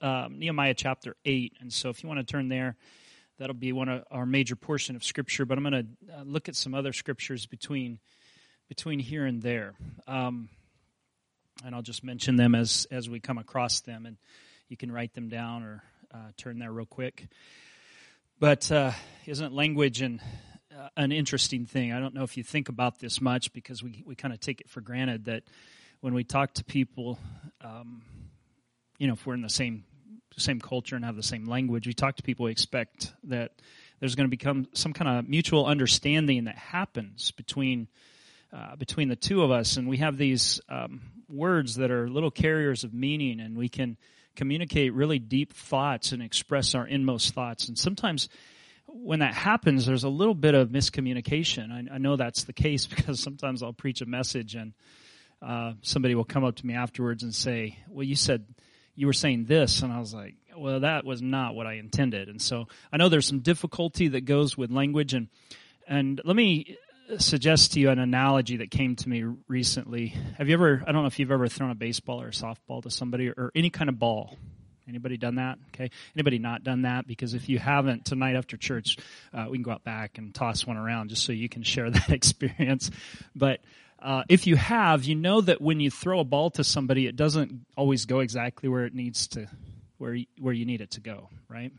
uh, Nehemiah chapter 8. And so if you want to turn there, that'll be one of our major portion of Scripture. But I'm going to uh, look at some other Scriptures between, between here and there. Um, and I'll just mention them as, as we come across them. And you can write them down or uh, turn there real quick. But uh, isn't language and uh, an interesting thing? I don't know if you think about this much because we, we kind of take it for granted that when we talk to people, um, you know, if we're in the same same culture and have the same language, we talk to people, we expect that there's going to become some kind of mutual understanding that happens between uh, between the two of us, and we have these um, words that are little carriers of meaning, and we can communicate really deep thoughts and express our inmost thoughts. And sometimes when that happens, there's a little bit of miscommunication. I, I know that's the case because sometimes I'll preach a message and uh, somebody will come up to me afterwards and say, "Well, you said you were saying this," and I was like, "Well, that was not what I intended." And so I know there's some difficulty that goes with language, and and let me suggest to you an analogy that came to me recently. Have you ever? I don't know if you've ever thrown a baseball or a softball to somebody or, or any kind of ball. Anybody done that? Okay. Anybody not done that? Because if you haven't, tonight after church, uh, we can go out back and toss one around just so you can share that experience. But uh, if you have, you know that when you throw a ball to somebody, it doesn't always go exactly where it needs to, where where you need it to go, right?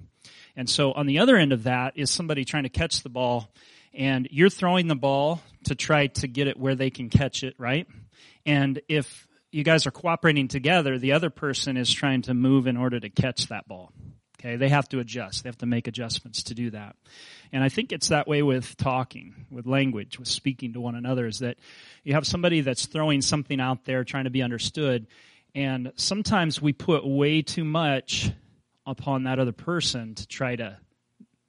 And so on the other end of that is somebody trying to catch the ball, and you're throwing the ball to try to get it where they can catch it, right? And if you guys are cooperating together, the other person is trying to move in order to catch that ball. Okay, they have to adjust. They have to make adjustments to do that. And I think it's that way with talking, with language, with speaking to one another, is that you have somebody that's throwing something out there trying to be understood. And sometimes we put way too much upon that other person to try to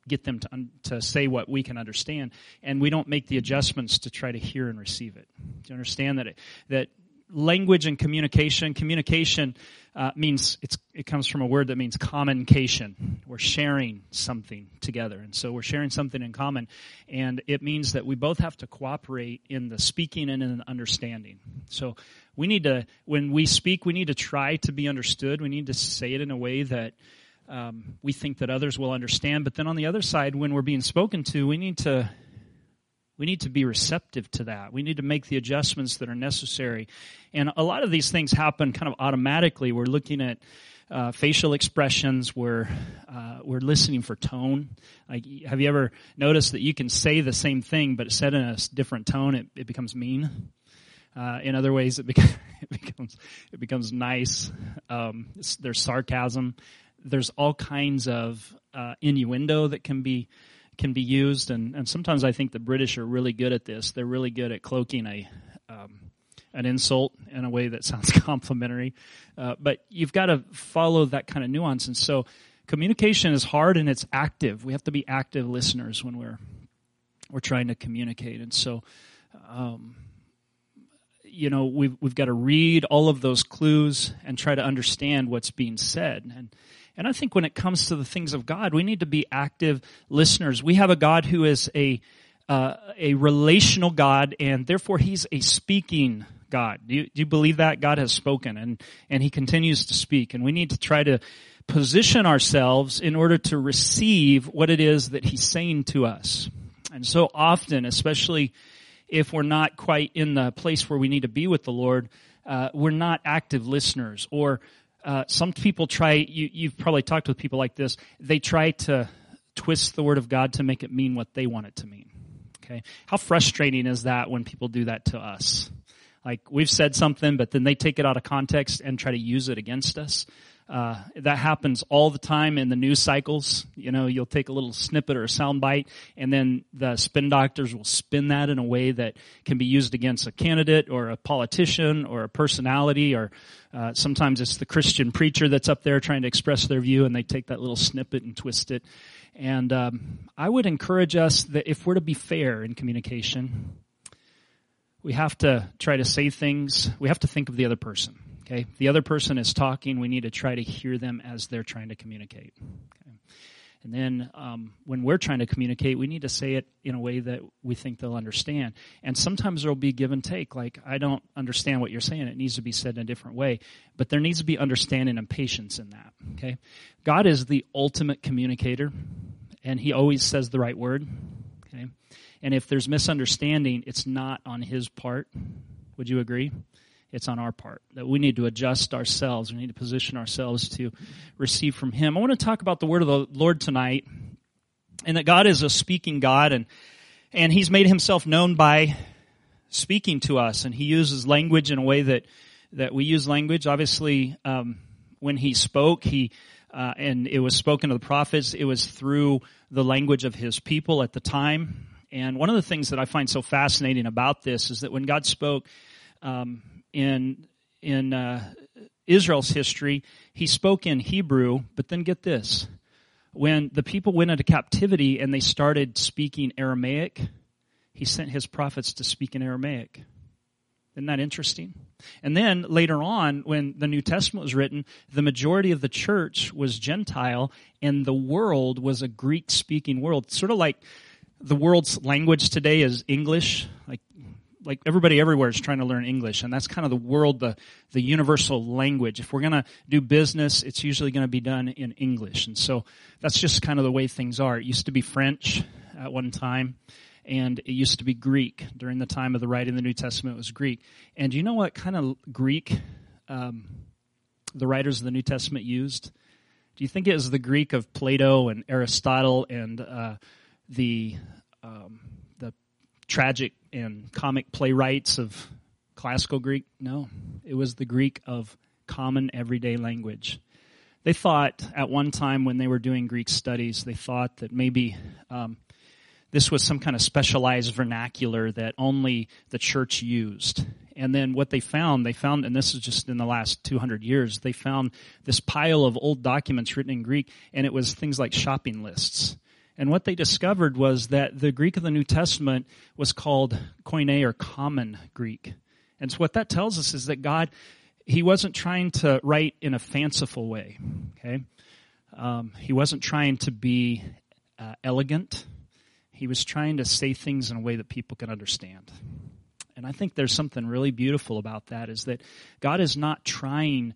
get them to, to say what we can understand. And we don't make the adjustments to try to hear and receive it. Do you understand that, it, that language and communication. Communication uh, means it's it comes from a word that means communication. We're sharing something together, and so we're sharing something in common, and it means that we both have to cooperate in the speaking and in the understanding. So we need to, when we speak, we need to try to be understood. We need to say it in a way that. Um, we think that others will understand, but then on the other side, when we're being spoken to, we need to we need to be receptive to that. We need to make the adjustments that are necessary. And a lot of these things happen kind of automatically. We're looking at uh, facial expressions. We're uh, we're listening for tone. Like, have you ever noticed that you can say the same thing, but said in a different tone, it, it becomes mean. Uh, in other ways, it, it, becomes it becomes nice. Um, there's sarcasm. There's all kinds of uh, innuendo that can be can be used, and, and sometimes I think the British are really good at this. They're really good at cloaking a um, an insult in a way that sounds complimentary, uh, but you've got to follow that kind of nuance. And so, communication is hard and it's active. We have to be active listeners when we're we're trying to communicate. And so, um, you know, we've we've got to read all of those clues and try to understand what's being said. And and I think when it comes to the things of God, we need to be active listeners. We have a God who is a, uh, a relational God, and therefore He's a speaking God. Do you, do you believe that? God has spoken, and, and He continues to speak, and we need to try to position ourselves in order to receive what it is that He's saying to us. And so often, especially if we're not quite in the place where we need to be with the Lord, uh, we're not active listeners, or uh, some people try, you, you've probably talked with people like this, they try to twist the word of God to make it mean what they want it to mean. Okay. How frustrating is that when people do that to us? Like we've said something, but then they take it out of context and try to use it against us. Uh, that happens all the time in the news cycles. You know, you'll take a little snippet or a sound bite, and then the spin doctors will spin that in a way that can be used against a candidate or a politician or a personality, or uh, sometimes it's the Christian preacher that's up there trying to express their view, and they take that little snippet and twist it. And um, I would encourage us that if we're to be fair in communication, we have to try to say things. We have to think of the other person Okay? The other person is talking. We need to try to hear them as they're trying to communicate. Okay? And then um, when we're trying to communicate, we need to say it in a way that we think they'll understand. And sometimes there will be give and take. Like, I don't understand what you're saying. It needs to be said in a different way. But there needs to be understanding and patience in that. Okay? God is the ultimate communicator, and He always says the right word. Okay? And if there's misunderstanding, it's not on His part. Would you agree? It's on our part that we need to adjust ourselves. We need to position ourselves to receive from Him. I want to talk about the word of the Lord tonight, and that God is a speaking God, and and He's made Himself known by speaking to us, and He uses language in a way that that we use language. Obviously, um, when He spoke, He uh, and it was spoken to the prophets. It was through the language of His people at the time. And one of the things that I find so fascinating about this is that when God spoke, um, in in uh, Israel's history, he spoke in Hebrew, but then get this. When the people went into captivity and they started speaking Aramaic, he sent his prophets to speak in Aramaic. Isn't that interesting? And then later on, when the New Testament was written, the majority of the church was Gentile and the world was a Greek speaking world. Sort of like the world's language today is English. Like like everybody everywhere is trying to learn English, and that's kind of the world, the the universal language. If we're going to do business, it's usually going to be done in English, and so that's just kind of the way things are. It used to be French at one time, and it used to be Greek during the time of the writing of the New Testament. It was Greek, and do you know what kind of Greek um, the writers of the New Testament used? Do you think it was the Greek of Plato and Aristotle and uh, the um, tragic and comic playwrights of classical Greek? No, it was the Greek of common everyday language. They thought at one time when they were doing Greek studies, they thought that maybe um, this was some kind of specialized vernacular that only the church used. And then what they found, they found, and this is just in the last 200 years, they found this pile of old documents written in Greek, and it was things like shopping lists. And what they discovered was that the Greek of the New Testament was called Koine or common Greek. And so what that tells us is that God, He wasn't trying to write in a fanciful way. Okay, um, He wasn't trying to be uh, elegant. He was trying to say things in a way that people can understand. And I think there's something really beautiful about that is that God is not trying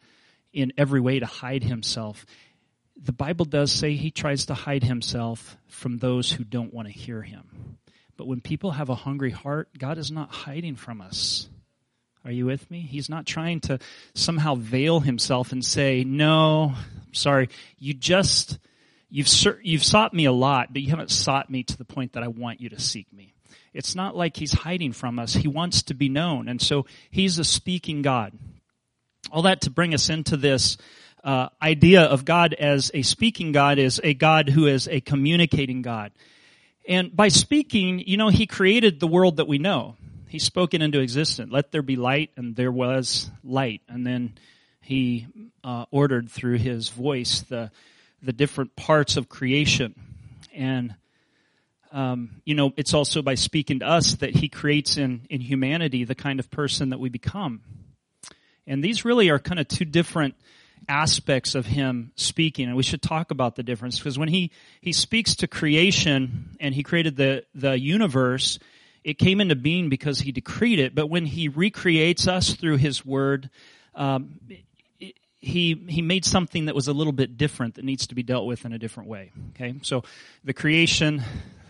in every way to hide himself the Bible does say he tries to hide himself from those who don't want to hear him. But when people have a hungry heart, God is not hiding from us. Are you with me? He's not trying to somehow veil himself and say, "No, sorry, you just you've you've sought me a lot, but you haven't sought me to the point that I want you to seek me." It's not like he's hiding from us. He wants to be known, and so he's a speaking God. All that to bring us into this uh, idea of God as a speaking God is a God who is a communicating God. And by speaking, you know, He created the world that we know. He spoke it into existence. Let there be light, and there was light. And then He uh, ordered through His voice the the different parts of creation. And um, you know, it's also by speaking to us that He creates in in humanity the kind of person that we become. And these really are kind of two different aspects of him speaking. And we should talk about the difference because when he he speaks to creation and he created the the universe it came into being because he decreed it. But when he recreates us through his word um, he he made something that was a little bit different that needs to be dealt with in a different way. Okay? So the creation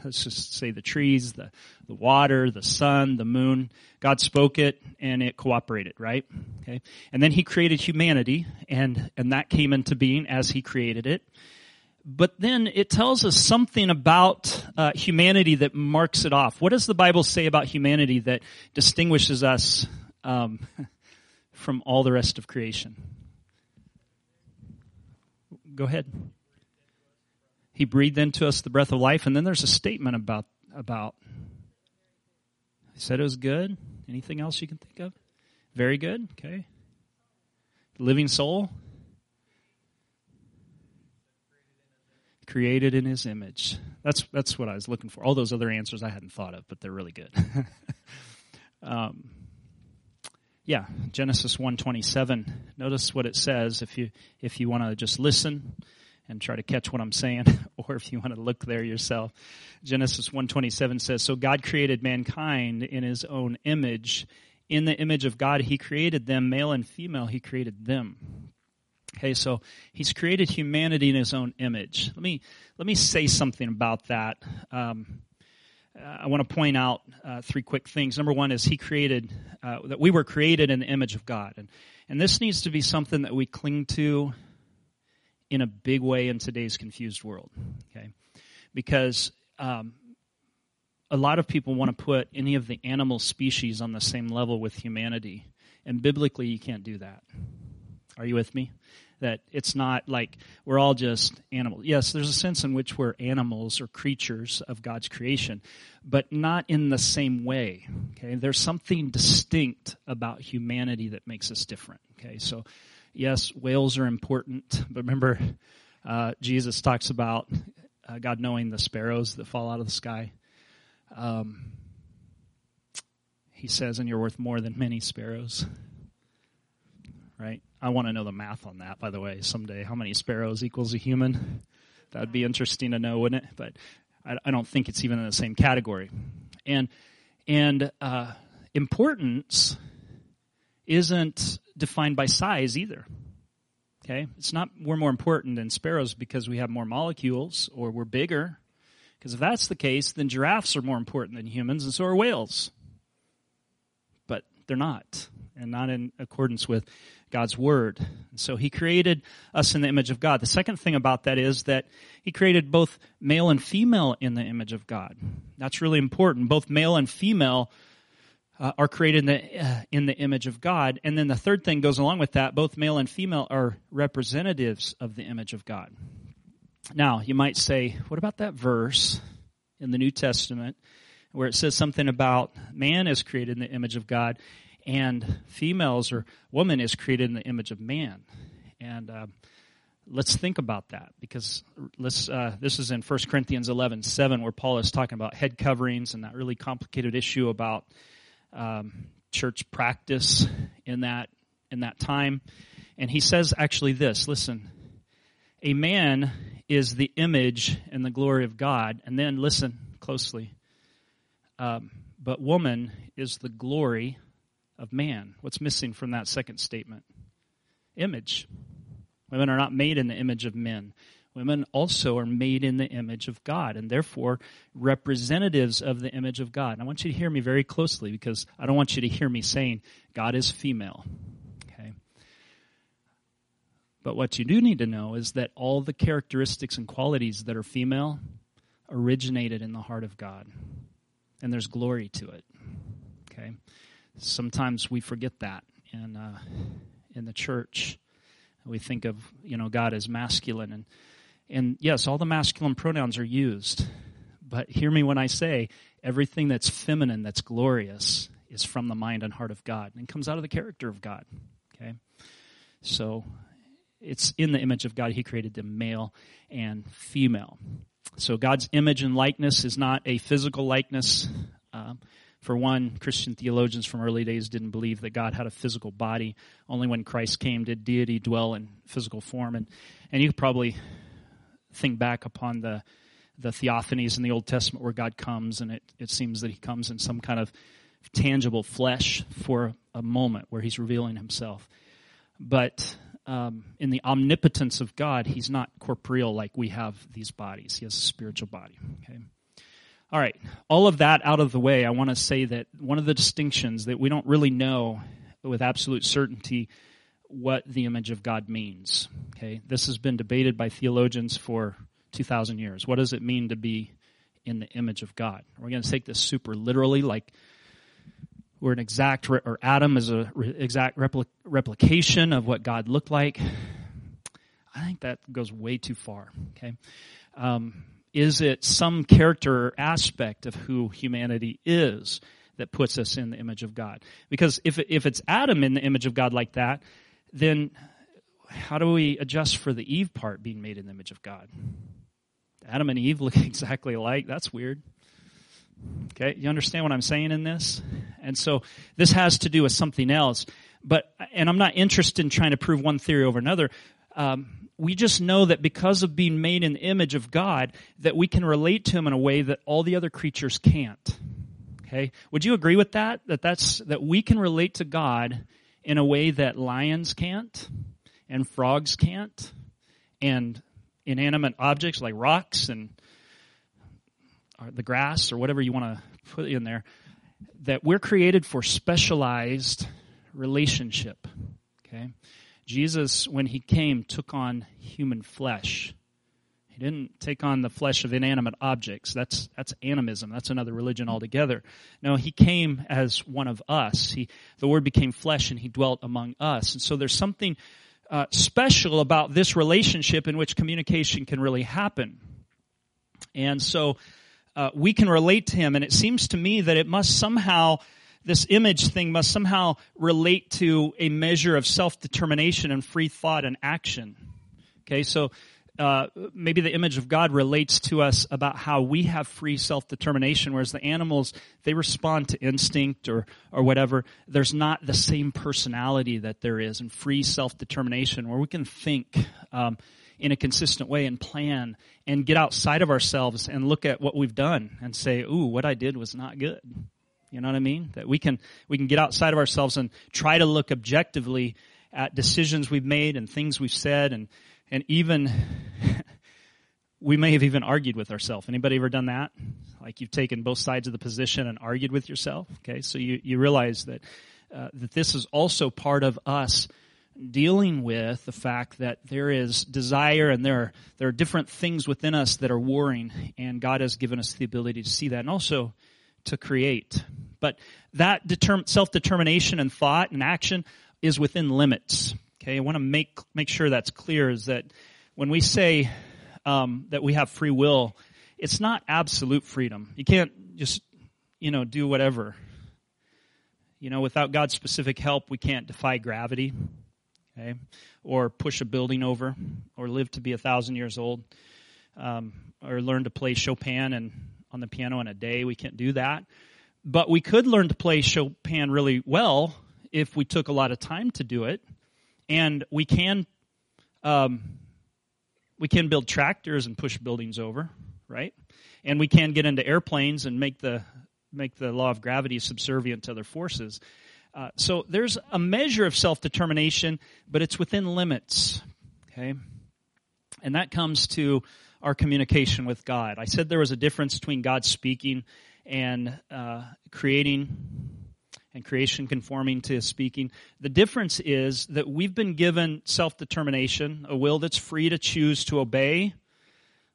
let's just say the trees, the, the water, the sun, the moon. God spoke it and it cooperated, right? Okay. And then he created humanity and, and that came into being as he created it. But then it tells us something about uh, humanity that marks it off. What does the Bible say about humanity that distinguishes us um, from all the rest of creation? go ahead. He breathed into us the breath of life, and then there's a statement about about. Said it was good. Anything else you can think of? Very good. Okay. Living soul. Created in His image. That's that's what I was looking for. All those other answers I hadn't thought of, but they're really good. um, yeah, Genesis 127. Notice what it says if you if you want to just listen and try to catch what I'm saying or if you want to look there yourself. Genesis 127 says, "So God created mankind in his own image, in the image of God he created them, male and female he created them." Okay, so he's created humanity in his own image. Let me let me say something about that. Um, I want to point out uh, three quick things. Number one is he created, uh, that we were created in the image of God. And, and this needs to be something that we cling to in a big way in today's confused world. Okay? Because um, a lot of people want to put any of the animal species on the same level with humanity. And biblically, you can't do that. Are you with me? that it's not like we're all just animals. Yes, there's a sense in which we're animals or creatures of God's creation, but not in the same way. Okay, there's something distinct about humanity that makes us different. Okay, so yes, whales are important, but remember, uh, Jesus talks about uh, God knowing the sparrows that fall out of the sky. Um, he says, and you're worth more than many sparrows. Right? I want to know the math on that, by the way, someday. How many sparrows equals a human? That would be interesting to know, wouldn't it? But I, I don't think it's even in the same category. And and uh, importance isn't defined by size either. Okay, it's not we're more important than sparrows because we have more molecules or we're bigger. Because if that's the case, then giraffes are more important than humans, and so are whales. But they're not, and not in accordance with God's Word. So He created us in the image of God. The second thing about that is that He created both male and female in the image of God. That's really important. Both male and female uh, are created in the, uh, in the image of God. And then the third thing goes along with that both male and female are representatives of the image of God. Now, you might say, what about that verse in the New Testament where it says something about man is created in the image of God and females or woman is created in the image of man. And uh, let's think about that because let's, uh, this is in 1 Corinthians 11 7, where Paul is talking about head coverings and that really complicated issue about um, church practice in that, in that time. And he says actually this listen, a man is the image and the glory of God. And then listen closely. Um, but woman is the glory of man. What's missing from that second statement? Image. Women are not made in the image of men. Women also are made in the image of God and therefore representatives of the image of God. And I want you to hear me very closely because I don't want you to hear me saying God is female. Okay? But what you do need to know is that all the characteristics and qualities that are female originated in the heart of God. And there's glory to it. Okay? Sometimes we forget that in uh, in the church. We think of you know God as masculine, and and yes, all the masculine pronouns are used, but hear me when I say everything that's feminine, that's glorious, is from the mind and heart of God, and comes out of the character of God. Okay, so it's in the image of God. He created them male and female. So God's image and likeness is not a physical likeness. Um, for one, Christian theologians from early days didn't believe that God had a physical body. Only when Christ came did deity dwell in physical form. And, and you probably think back upon the, the theophanies in the Old Testament where God comes, and it, it seems that he comes in some kind of tangible flesh for a moment where he's revealing himself. But um, in the omnipotence of God, he's not corporeal like we have these bodies. He has a spiritual body. Okay. All right, all of that out of the way, I want to say that one of the distinctions that we don't really know with absolute certainty what the image of God means. Okay, this has been debated by theologians for 2,000 years. What does it mean to be in the image of God? We're we going to take this super literally, like we're an exact, or Adam is a exact repli- replication of what God looked like? I think that goes way too far. Okay. Um, is it some character or aspect of who humanity is that puts us in the image of God? Because if, if it's Adam in the image of God like that, then how do we adjust for the Eve part being made in the image of God? Adam and Eve look exactly alike. That's weird. Okay, you understand what I'm saying in this? And so this has to do with something else. But, and I'm not interested in trying to prove one theory over another. Um, we just know that because of being made in the image of God, that we can relate to Him in a way that all the other creatures can't. Okay, would you agree with that? That that's that we can relate to God in a way that lions can't, and frogs can't, and inanimate objects like rocks and uh, the grass or whatever you want to put in there, that we're created for specialized relationship. Okay? Jesus, when he came, took on human flesh. Didn't take on the flesh of inanimate objects. That's, that's animism. That's another religion altogether. No, he came as one of us. He, the word became flesh and he dwelt among us. And so there's something uh, special about this relationship in which communication can really happen. And so uh, we can relate to him. And it seems to me that it must somehow, this image thing must somehow relate to a measure of self-determination and free thought and action. Okay, so uh, maybe the image of God relates to us about how we have free self-determination, whereas the animals they respond to instinct or or whatever. There's not the same personality that there is in free self-determination, where we can think. Um, in a consistent way and plan and get outside of ourselves and look at what we've done and say, ooh, what I did was not good. You know what I mean? That we can, we can get outside of ourselves and try to look objectively at decisions we've made and things we've said and, and even, we may have even argued with ourselves. Anybody ever done that? Like you've taken both sides of the position and argued with yourself? Okay, so you, you realize that, uh, that this is also part of us dealing with the fact that there is desire and there are, there are different things within us that are warring, and God has given us the ability to see that and also to create. But that determ- self-determination and thought and action is within limits. Okay, I want to make make sure that's clear. Is that when we say um, that we have free will, it's not absolute freedom. You can't just you know do whatever. You know, without God's specific help, we can't defy gravity okay, or push a building over, or live to be a thousand years old, um, or learn to play Chopin and on the piano in a day. We can't do that, but we could learn to play Chopin really well if we took a lot of time to do it, and we can. Um, we can build tractors and push buildings over, right? And we can get into airplanes and make the make the law of gravity subservient to other forces. Uh, so there's a measure of self determination, but it's within limits. Okay? And that comes to our communication with God. I said there was a difference between God speaking and uh, creating and creation conforming to speaking. The difference is that we've been given self determination, a will that's free to choose to obey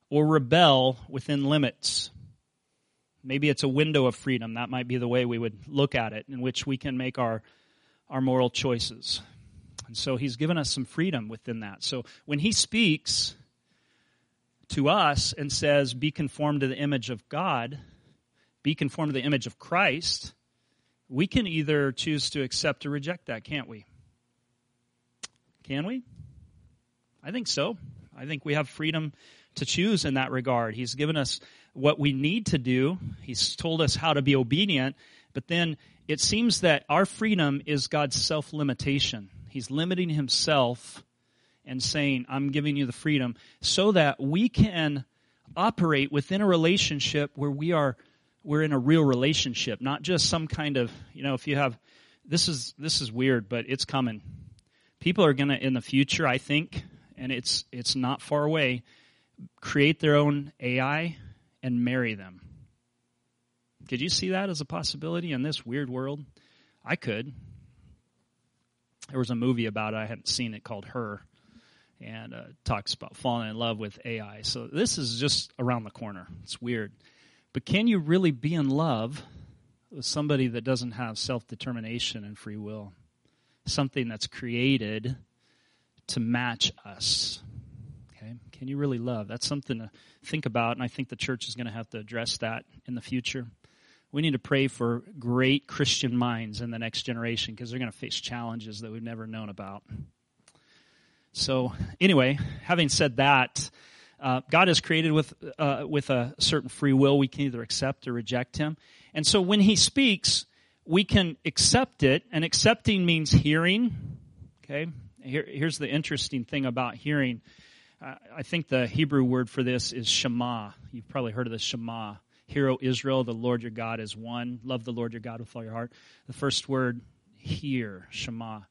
or rebel within limits. Maybe it's a window of freedom. That might be the way we would look at it, in which we can make our, our moral choices. And so he's given us some freedom within that. So when he speaks to us and says, be conformed to the image of God, be conformed to the image of Christ, we can either choose to accept or reject that, can't we? Can we? I think so. I think we have freedom to choose in that regard. He's given us what we need to do. He's told us how to be obedient, but then it seems that our freedom is God's self limitation. He's limiting himself and saying, I'm giving you the freedom so that we can operate within a relationship where we are we're in a real relationship, not just some kind of, you know, if you have this is this is weird, but it's coming. People are going to in the future, I think, and it's it's not far away, create their own AI and marry them. Could you see that as a possibility in this weird world? I could. There was a movie about it. I hadn't seen it called Her, and uh, talks about falling in love with AI. So this is just around the corner. It's weird, but can you really be in love with somebody that doesn't have self determination and free will? Something that's created to match us. Okay? Can you really love? That's something to think about, and I think the church is going to have to address that in the future. We need to pray for great Christian minds in the next generation because they're going to face challenges that we've never known about. So, anyway, having said that, uh, God is created with uh, with a certain free will. We can either accept or reject Him, and so when He speaks, we can accept it. And accepting means hearing. Okay, Here, here's the interesting thing about hearing. Uh, I think the Hebrew word for this is Shema. You've probably heard of the Shema. Hear, O Israel, the Lord your God is one. Love the Lord your God with all your heart. The first word, hear, Shema.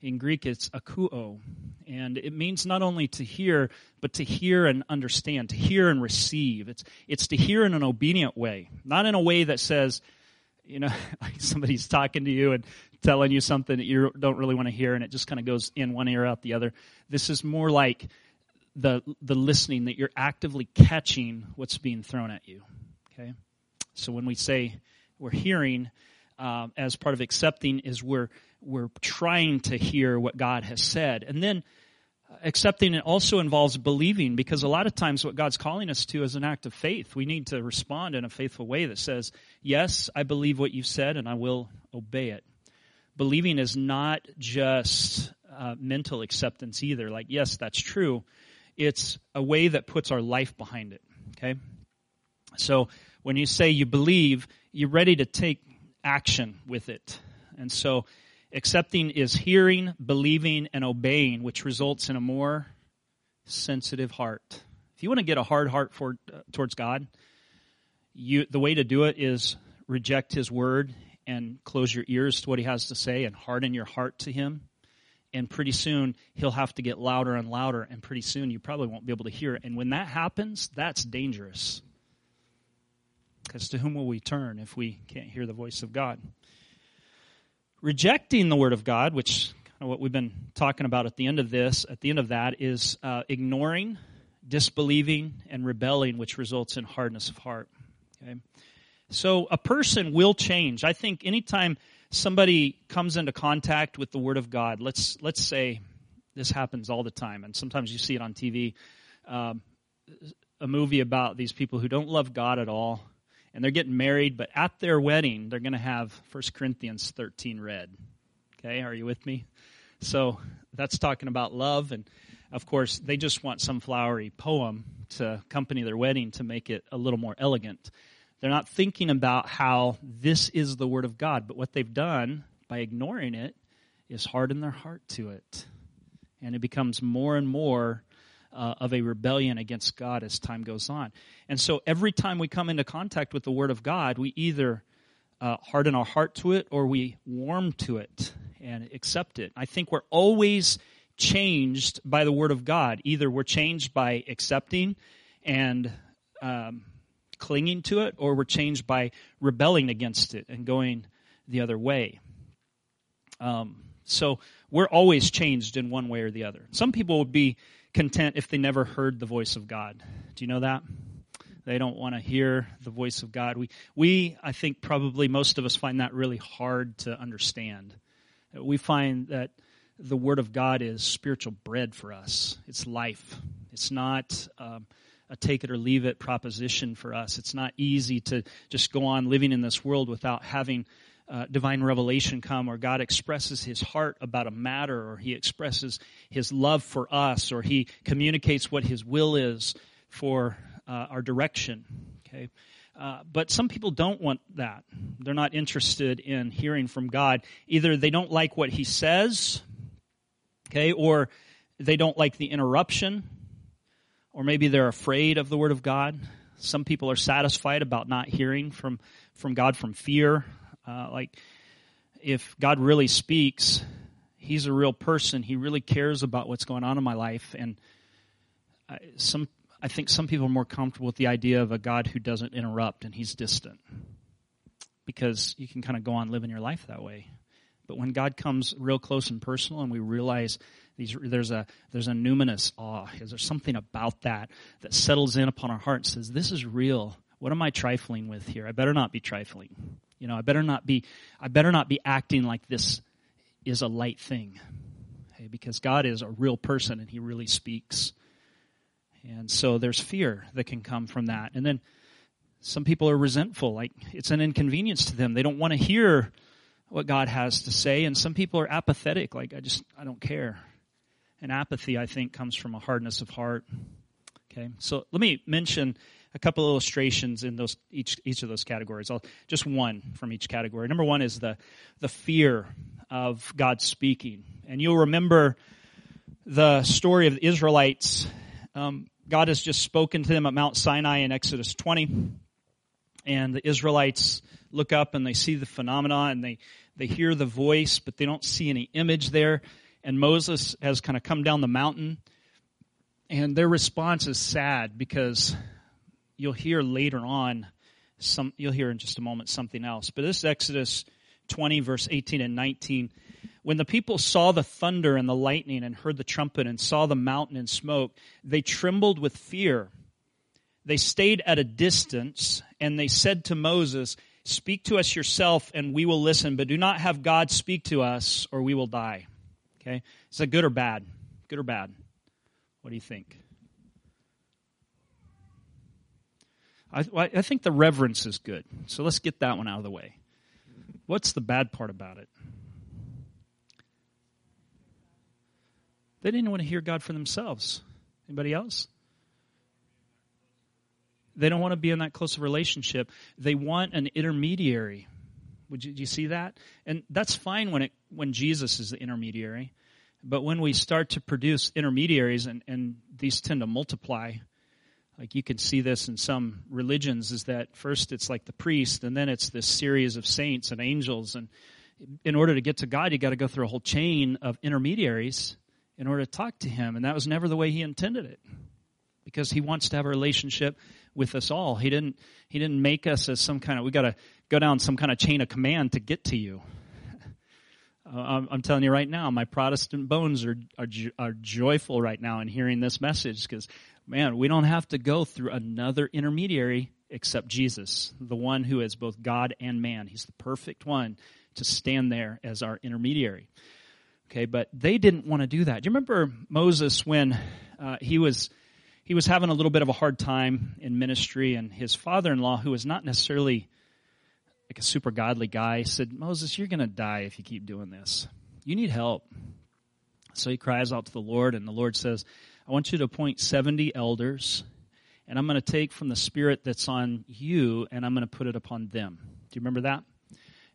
In Greek, it's akuo. And it means not only to hear, but to hear and understand, to hear and receive. It's, it's to hear in an obedient way, not in a way that says, you know, like somebody's talking to you and telling you something that you don't really want to hear, and it just kind of goes in one ear out the other. This is more like the the listening that you're actively catching what's being thrown at you. Okay, so when we say we're hearing, uh, as part of accepting, is we're we're trying to hear what God has said. And then accepting it also involves believing because a lot of times what God's calling us to is an act of faith. We need to respond in a faithful way that says, Yes, I believe what you've said and I will obey it. Believing is not just uh, mental acceptance either. Like, yes, that's true. It's a way that puts our life behind it. Okay? So when you say you believe, you're ready to take action with it. And so Accepting is hearing, believing, and obeying, which results in a more sensitive heart. If you want to get a hard heart for, uh, towards God, you, the way to do it is reject His word and close your ears to what He has to say and harden your heart to Him. And pretty soon, He'll have to get louder and louder, and pretty soon, you probably won't be able to hear it. And when that happens, that's dangerous. Because to whom will we turn if we can't hear the voice of God? Rejecting the Word of God, which kind of what we've been talking about at the end of this, at the end of that, is uh, ignoring, disbelieving, and rebelling, which results in hardness of heart. Okay? So a person will change. I think anytime somebody comes into contact with the Word of God, let's let's say this happens all the time, and sometimes you see it on TV. Um, a movie about these people who don't love God at all, and they're getting married, but at their wedding, they're going to have 1 Corinthians 13 read. Okay, are you with me? So that's talking about love. And of course, they just want some flowery poem to accompany their wedding to make it a little more elegant. They're not thinking about how this is the Word of God, but what they've done by ignoring it is harden their heart to it. And it becomes more and more uh, of a rebellion against God as time goes on. And so every time we come into contact with the Word of God, we either uh, harden our heart to it or we warm to it and accept it. I think we're always changed by the Word of God. Either we're changed by accepting and um, clinging to it, or we're changed by rebelling against it and going the other way. Um, so we're always changed in one way or the other. Some people would be content if they never heard the voice of God. Do you know that? They don't want to hear the voice of God. We, we, I think probably most of us find that really hard to understand. We find that the Word of God is spiritual bread for us. It's life. It's not um, a take it or leave it proposition for us. It's not easy to just go on living in this world without having uh, divine revelation come, or God expresses his heart about a matter, or he expresses his love for us, or he communicates what his will is for uh, our direction. Okay. Uh, but some people don't want that. They're not interested in hearing from God. Either they don't like what he says, okay, or they don't like the interruption, or maybe they're afraid of the word of God. Some people are satisfied about not hearing from, from God from fear uh, like, if God really speaks, He's a real person. He really cares about what's going on in my life. And I, some, I think some people are more comfortable with the idea of a God who doesn't interrupt and He's distant, because you can kind of go on living your life that way. But when God comes real close and personal, and we realize these, there's a there's a numinous awe. Is there something about that that settles in upon our heart and says, "This is real. What am I trifling with here? I better not be trifling." You know, I better not be, I better not be acting like this is a light thing. Okay, because God is a real person and He really speaks. And so there's fear that can come from that. And then some people are resentful, like it's an inconvenience to them. They don't want to hear what God has to say. And some people are apathetic, like I just, I don't care. And apathy, I think, comes from a hardness of heart. Okay, so let me mention a couple illustrations in those each each of those categories. I'll just one from each category. Number one is the the fear of God speaking, and you'll remember the story of the Israelites. Um, God has just spoken to them at Mount Sinai in Exodus 20, and the Israelites look up and they see the phenomena and they they hear the voice, but they don't see any image there. And Moses has kind of come down the mountain, and their response is sad because you'll hear later on some you'll hear in just a moment something else. But this Exodus 20 verse 18 and 19 when the people saw the thunder and the lightning and heard the trumpet and saw the mountain in smoke they trembled with fear. They stayed at a distance and they said to Moses speak to us yourself and we will listen but do not have God speak to us or we will die. Okay? Is that good or bad? Good or bad? What do you think I, I think the reverence is good. So let's get that one out of the way. What's the bad part about it? They didn't want to hear God for themselves. Anybody else? They don't want to be in that close of relationship. They want an intermediary. Would you, you see that? And that's fine when it when Jesus is the intermediary. But when we start to produce intermediaries and, and these tend to multiply, like you can see this in some religions is that first it's like the priest and then it's this series of saints and angels and in order to get to god you got to go through a whole chain of intermediaries in order to talk to him and that was never the way he intended it because he wants to have a relationship with us all. He didn't he didn't make us as some kind of we got to go down some kind of chain of command to get to you. Uh, I'm, telling you right now, my Protestant bones are, are, are joyful right now in hearing this message because man, we don't have to go through another intermediary except Jesus, the one who is both God and man. He's the perfect one to stand there as our intermediary. Okay, but they didn't want to do that. Do you remember Moses when uh, he was he was having a little bit of a hard time in ministry, and his father-in-law, who was not necessarily like a super godly guy, said, "Moses, you're going to die if you keep doing this. You need help." So he cries out to the Lord, and the Lord says, I want you to appoint 70 elders, and I'm going to take from the spirit that's on you, and I'm going to put it upon them. Do you remember that?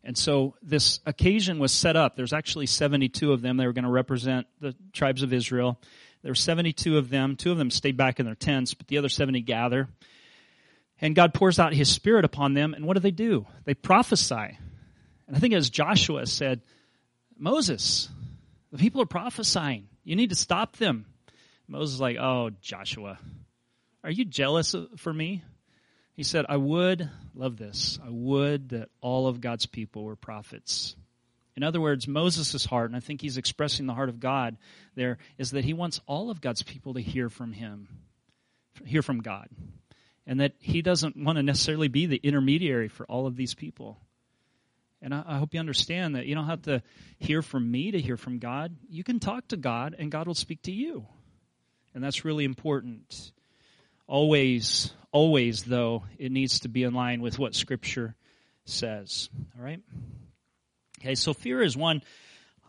And so this occasion was set up. There's actually 72 of them. They were going to represent the tribes of Israel. There were 72 of them. Two of them stayed back in their tents, but the other 70 gather. And God pours out his spirit upon them. And what do they do? They prophesy. And I think as Joshua said, Moses, the people are prophesying. You need to stop them. Moses is like, Oh, Joshua, are you jealous for me? He said, I would, love this, I would that all of God's people were prophets. In other words, Moses' heart, and I think he's expressing the heart of God there, is that he wants all of God's people to hear from him, hear from God. And that he doesn't want to necessarily be the intermediary for all of these people. And I, I, hope you understand that you don't have to hear from me to hear from God. You can talk to God, and God will speak to you. And that's really important. Always, always, though, it needs to be in line with what Scripture says. All right? Okay, so fear is one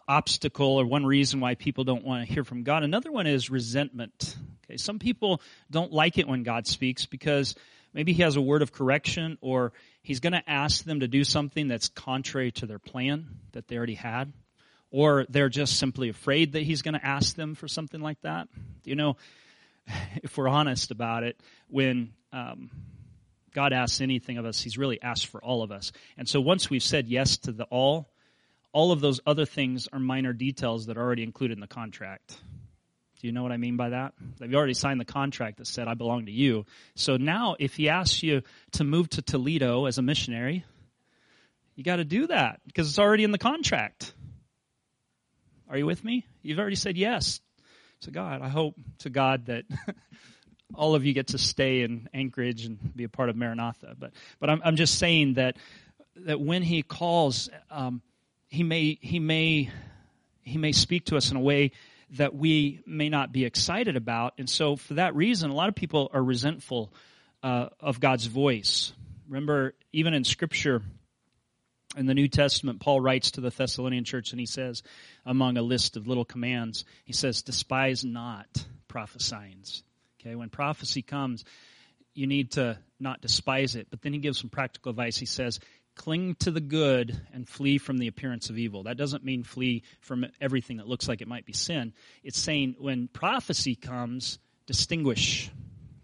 obstacle or one reason why people don't want to hear from God. Another one is resentment. Okay, some people don't like it when God speaks because maybe he has a word of correction or he's going to ask them to do something that's contrary to their plan that they already had or they're just simply afraid that he's going to ask them for something like that. You know, if we're honest about it, when um, God asks anything of us, he's really asked for all of us. And so once we've said yes to the all, all of those other things are minor details that are already included in the contract. Do you know what I mean by that? They've already signed the contract that said, I belong to you. So now, if he asks you to move to Toledo as a missionary, you got to do that because it's already in the contract. Are you with me? You've already said yes to God. I hope to God that all of you get to stay in Anchorage and be a part of Maranatha. But but I'm I'm just saying that that when He calls, um, He may He may He may speak to us in a way that we may not be excited about. And so, for that reason, a lot of people are resentful uh, of God's voice. Remember, even in Scripture, in the New Testament, Paul writes to the Thessalonian church and he says, among a list of little commands, he says, despise not prophesying. Okay, when prophecy comes, you need to not despise it. But then he gives some practical advice. He says, cling to the good and flee from the appearance of evil. That doesn't mean flee from everything that looks like it might be sin. It's saying when prophecy comes, distinguish.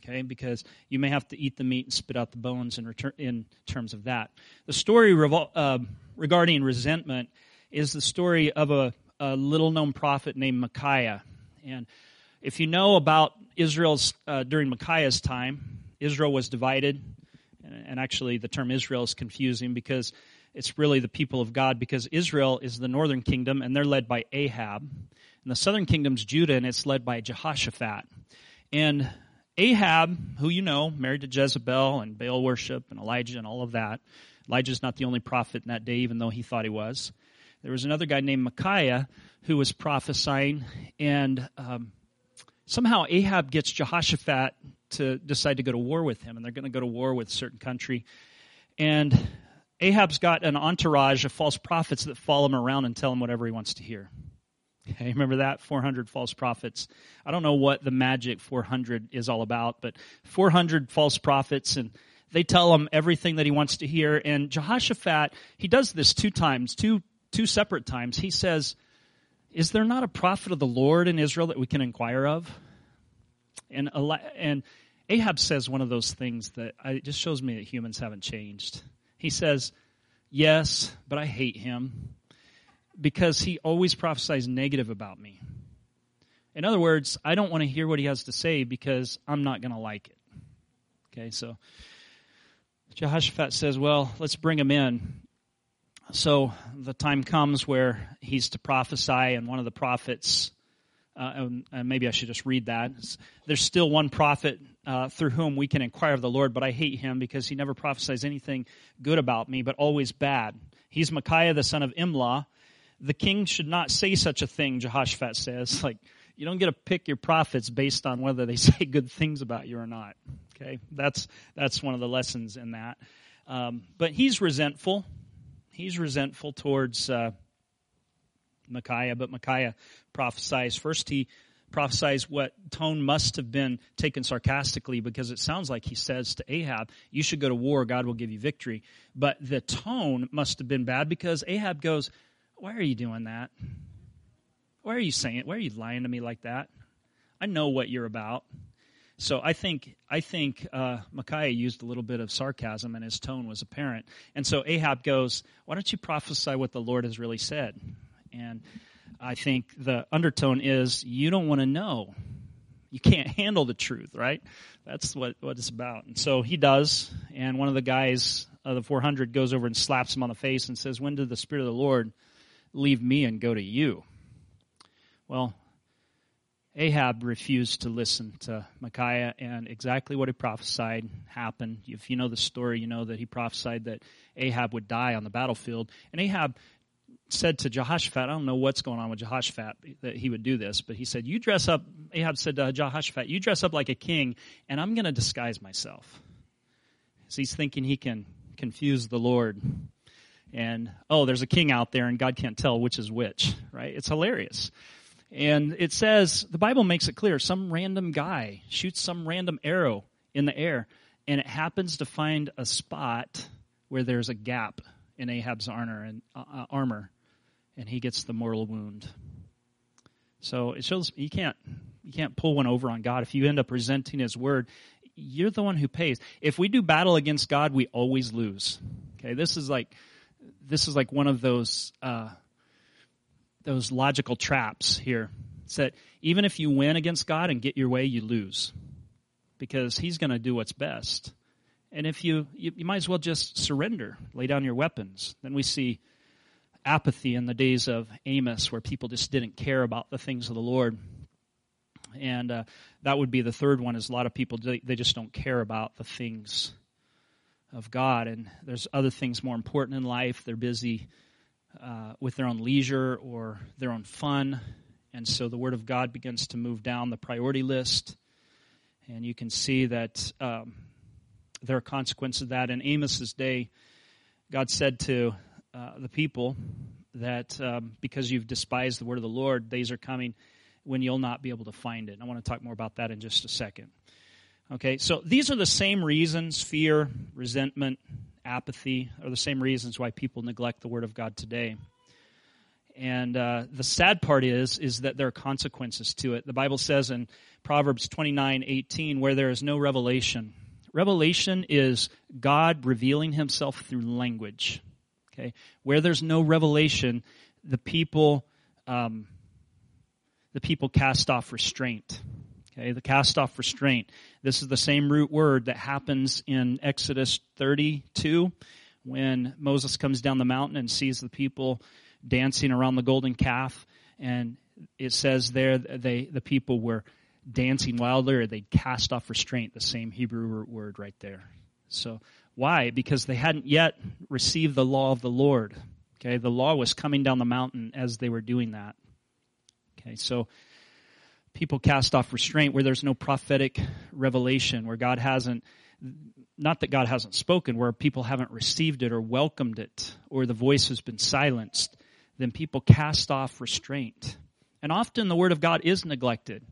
Okay, because you may have to eat the meat and spit out the bones in, return, in terms of that. The story revol- uh, regarding resentment is the story of a, a little known prophet named Micaiah. And if you know about Israel's, uh, during Micaiah's time, Israel was divided and actually the term Israel is confusing because it's really the people of God because Israel is the northern kingdom and they're led by Ahab. And the southern kingdom's Judah and it's led by Jehoshaphat. And Ahab, who you know, married to Jezebel and Baal worship and Elijah and all of that. Elijah's not the only prophet in that day, even though he thought he was. There was another guy named Micaiah who was prophesying, and um, somehow Ahab gets Jehoshaphat to decide to go to war with him, and they're going to go to war with a certain country. And Ahab's got an entourage of false prophets that follow him around and tell him whatever he wants to hear. Okay, remember that? 400 false prophets. I don't know what the magic 400 is all about, but 400 false prophets, and they tell him everything that he wants to hear. And Jehoshaphat, he does this two times, two, two separate times. He says, Is there not a prophet of the Lord in Israel that we can inquire of? And, and Ahab says one of those things that I, it just shows me that humans haven't changed. He says, Yes, but I hate him because he always prophesies negative about me. In other words, I don't want to hear what he has to say because I'm not going to like it. Okay, so Jehoshaphat says, Well, let's bring him in. So the time comes where he's to prophesy, and one of the prophets uh, and, maybe I should just read that. There's still one prophet uh, through whom we can inquire of the Lord, but I hate him because he never prophesies anything good about me, but always bad. He's Micaiah, the son of Imlah. The king should not say such a thing, Jehoshaphat says. Like, you don't get to pick your prophets based on whether they say good things about you or not. Okay? That's, that's one of the lessons in that. Um, but he's resentful. He's resentful towards uh, Micaiah, but Micaiah prophesies. First, he prophesies what tone must have been taken sarcastically because it sounds like he says to Ahab, You should go to war, God will give you victory. But the tone must have been bad because Ahab goes, Why are you doing that? Why are you saying it? Why are you lying to me like that? I know what you're about. So I think I think uh, Micaiah used a little bit of sarcasm, and his tone was apparent. And so Ahab goes, "Why don't you prophesy what the Lord has really said?" And I think the undertone is you don't want to know. You can't handle the truth, right? That's what, what it's about. And so he does, and one of the guys of the 400 goes over and slaps him on the face and says, When did the Spirit of the Lord leave me and go to you? Well, Ahab refused to listen to Micaiah, and exactly what he prophesied happened. If you know the story, you know that he prophesied that Ahab would die on the battlefield. And Ahab said to Jehoshaphat, I don't know what's going on with Jehoshaphat that he would do this, but he said, You dress up, Ahab said to Jehoshaphat, You dress up like a king, and I'm going to disguise myself. So he's thinking he can confuse the Lord. And, oh, there's a king out there, and God can't tell which is which, right? It's hilarious. And it says, the Bible makes it clear some random guy shoots some random arrow in the air, and it happens to find a spot where there's a gap in Ahab's armor and uh, uh, armor, and he gets the mortal wound. So it shows you can't you can't pull one over on God. If you end up resenting His word, you're the one who pays. If we do battle against God, we always lose. Okay, this is like this is like one of those uh, those logical traps here. It's that even if you win against God and get your way, you lose because He's going to do what's best. And if you, you, you might as well just surrender, lay down your weapons. Then we see apathy in the days of Amos, where people just didn't care about the things of the Lord. And uh, that would be the third one. Is a lot of people they just don't care about the things of God, and there's other things more important in life. They're busy uh, with their own leisure or their own fun, And so the Word of God begins to move down the priority list. And you can see that um, there are consequences of that. In Amos's day, God said to uh, the people that um, because you've despised the word of the Lord, days are coming when you'll not be able to find it. And I want to talk more about that in just a second. Okay, so these are the same reasons fear, resentment, apathy are the same reasons why people neglect the word of God today. And uh, the sad part is, is that there are consequences to it. The Bible says in Proverbs 29, 18, where there is no revelation. Revelation is God revealing himself through language. Okay? Where there's no revelation, the people, um, the people cast off restraint. Okay, the cast off restraint. This is the same root word that happens in Exodus 32 when Moses comes down the mountain and sees the people dancing around the golden calf. And it says there they the people were dancing wildly or they'd cast off restraint, the same Hebrew word right there. So why? Because they hadn't yet received the law of the Lord. Okay, the law was coming down the mountain as they were doing that. Okay, so people cast off restraint where there's no prophetic revelation, where God hasn't, not that God hasn't spoken, where people haven't received it or welcomed it, or the voice has been silenced, then people cast off restraint. And often the Word of God is neglected.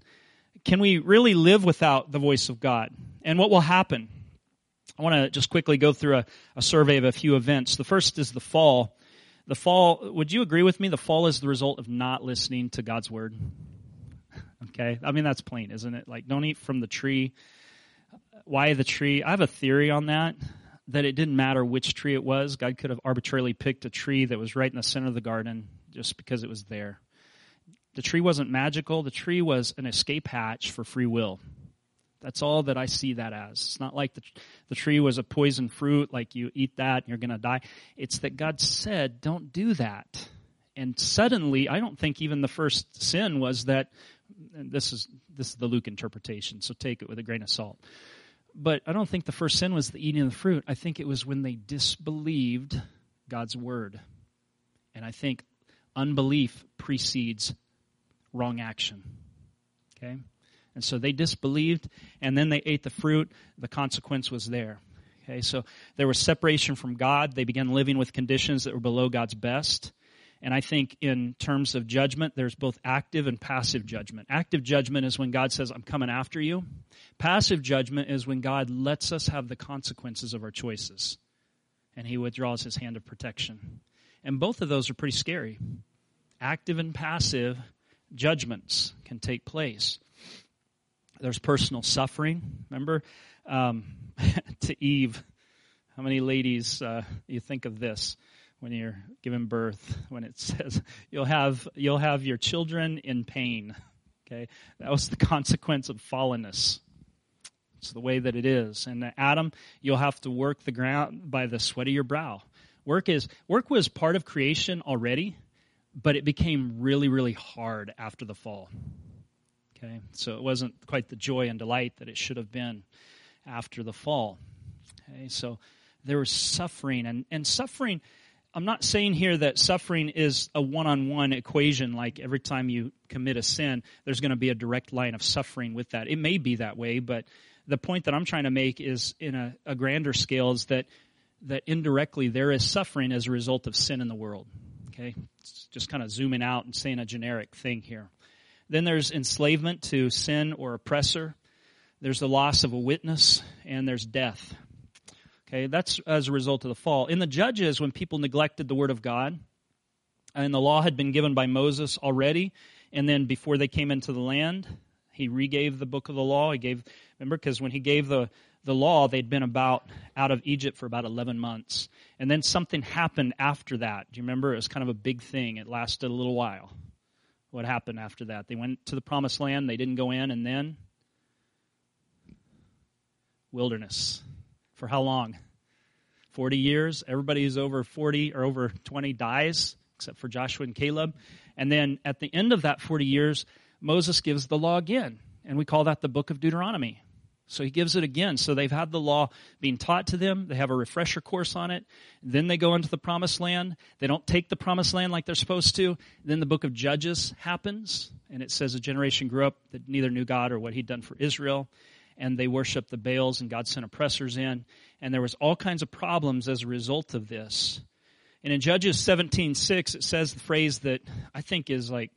Can we really live without the voice of God? And what will happen? I want to just quickly go through a, a, survey of a few events. The first is the fall. The fall, would you agree with me? The fall is the result of not listening to God's word. Okay? I mean, that's plain, isn't it? Like, don't eat from the tree. Why the tree? I have a theory on that, that it didn't matter which tree it was. God could have arbitrarily picked a tree that was right in the center of the garden just because it was there. The tree wasn't magical, the tree was an escape hatch for free will. That's all that I see that as. It's not like the, the tree was a poison fruit, like you eat that and you're going to die. It's that God said, don't do that. And suddenly, I don't think even the first sin was that, this is, this is the Luke interpretation, so take it with a grain of salt. But I don't think the first sin was the eating of the fruit. I think it was when they disbelieved God's word. And I think unbelief precedes wrong action. Okay? And so they disbelieved, and then they ate the fruit. The consequence was there. Okay, so there was separation from God. They began living with conditions that were below God's best. And I think in terms of judgment, there's both active and passive judgment. Active judgment is when God says, I'm coming after you. Passive judgment is when God lets us have the consequences of our choices. And he withdraws his hand of protection. And both of those are pretty scary. Active and passive judgments can take place. There's personal suffering. Remember um, to Eve, how many ladies uh, you think of this when you're giving birth? When it says you'll have you'll have your children in pain. Okay, that was the consequence of fallenness. It's the way that it is. And uh, Adam, you'll have to work the ground by the sweat of your brow. Work is work was part of creation already, but it became really, really hard after the fall. Okay, so it wasn't quite the joy and delight that it should have been after the fall. Okay, so there was suffering, and, and suffering. I'm not saying here that suffering is a one on one equation, like every time you commit a sin, there's going to be a direct line of suffering with that. It may be that way, but the point that I'm trying to make is in a, a grander scale is that, that indirectly there is suffering as a result of sin in the world. Okay? It's just kind of zooming out and saying a generic thing here. Then there's enslavement to sin or oppressor. There's the loss of a witness, and there's death. Okay, that's as a result of the fall. In the Judges, when people neglected the Word of God, and the law had been given by Moses already, and then before they came into the land, he regave the book of the law. He gave, remember, because when he gave the, the law, they'd been about out of Egypt for about 11 months. And then something happened after that. Do you remember? It was kind of a big thing. It lasted a little while what happened after that. They went to the promised land, they didn't go in, and then wilderness. For how long? 40 years. Everybody who's over 40 or over 20 dies, except for Joshua and Caleb. And then at the end of that 40 years, Moses gives the law again. And we call that the book of Deuteronomy. So he gives it again. So they've had the law being taught to them. They have a refresher course on it. Then they go into the promised land. They don't take the promised land like they're supposed to. Then the book of Judges happens, and it says a generation grew up that neither knew God or what he'd done for Israel, and they worshiped the Baals, and God sent oppressors in, and there was all kinds of problems as a result of this. And in Judges 17:6, it says the phrase that I think is like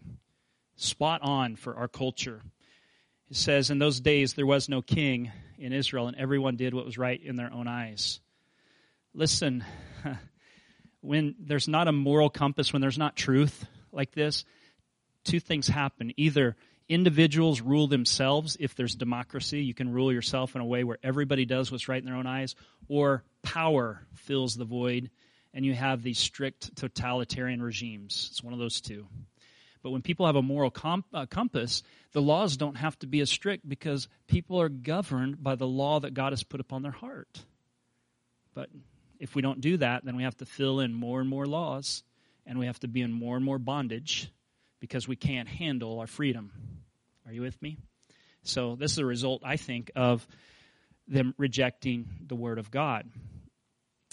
spot on for our culture. It says, In those days there was no king in Israel, and everyone did what was right in their own eyes. Listen, when there's not a moral compass, when there's not truth like this, two things happen. Either individuals rule themselves, if there's democracy, you can rule yourself in a way where everybody does what's right in their own eyes, or power fills the void, and you have these strict totalitarian regimes. It's one of those two. But when people have a moral comp- uh, compass, the laws don't have to be as strict because people are governed by the law that God has put upon their heart. But if we don't do that, then we have to fill in more and more laws, and we have to be in more and more bondage because we can't handle our freedom. Are you with me? So, this is a result, I think, of them rejecting the Word of God.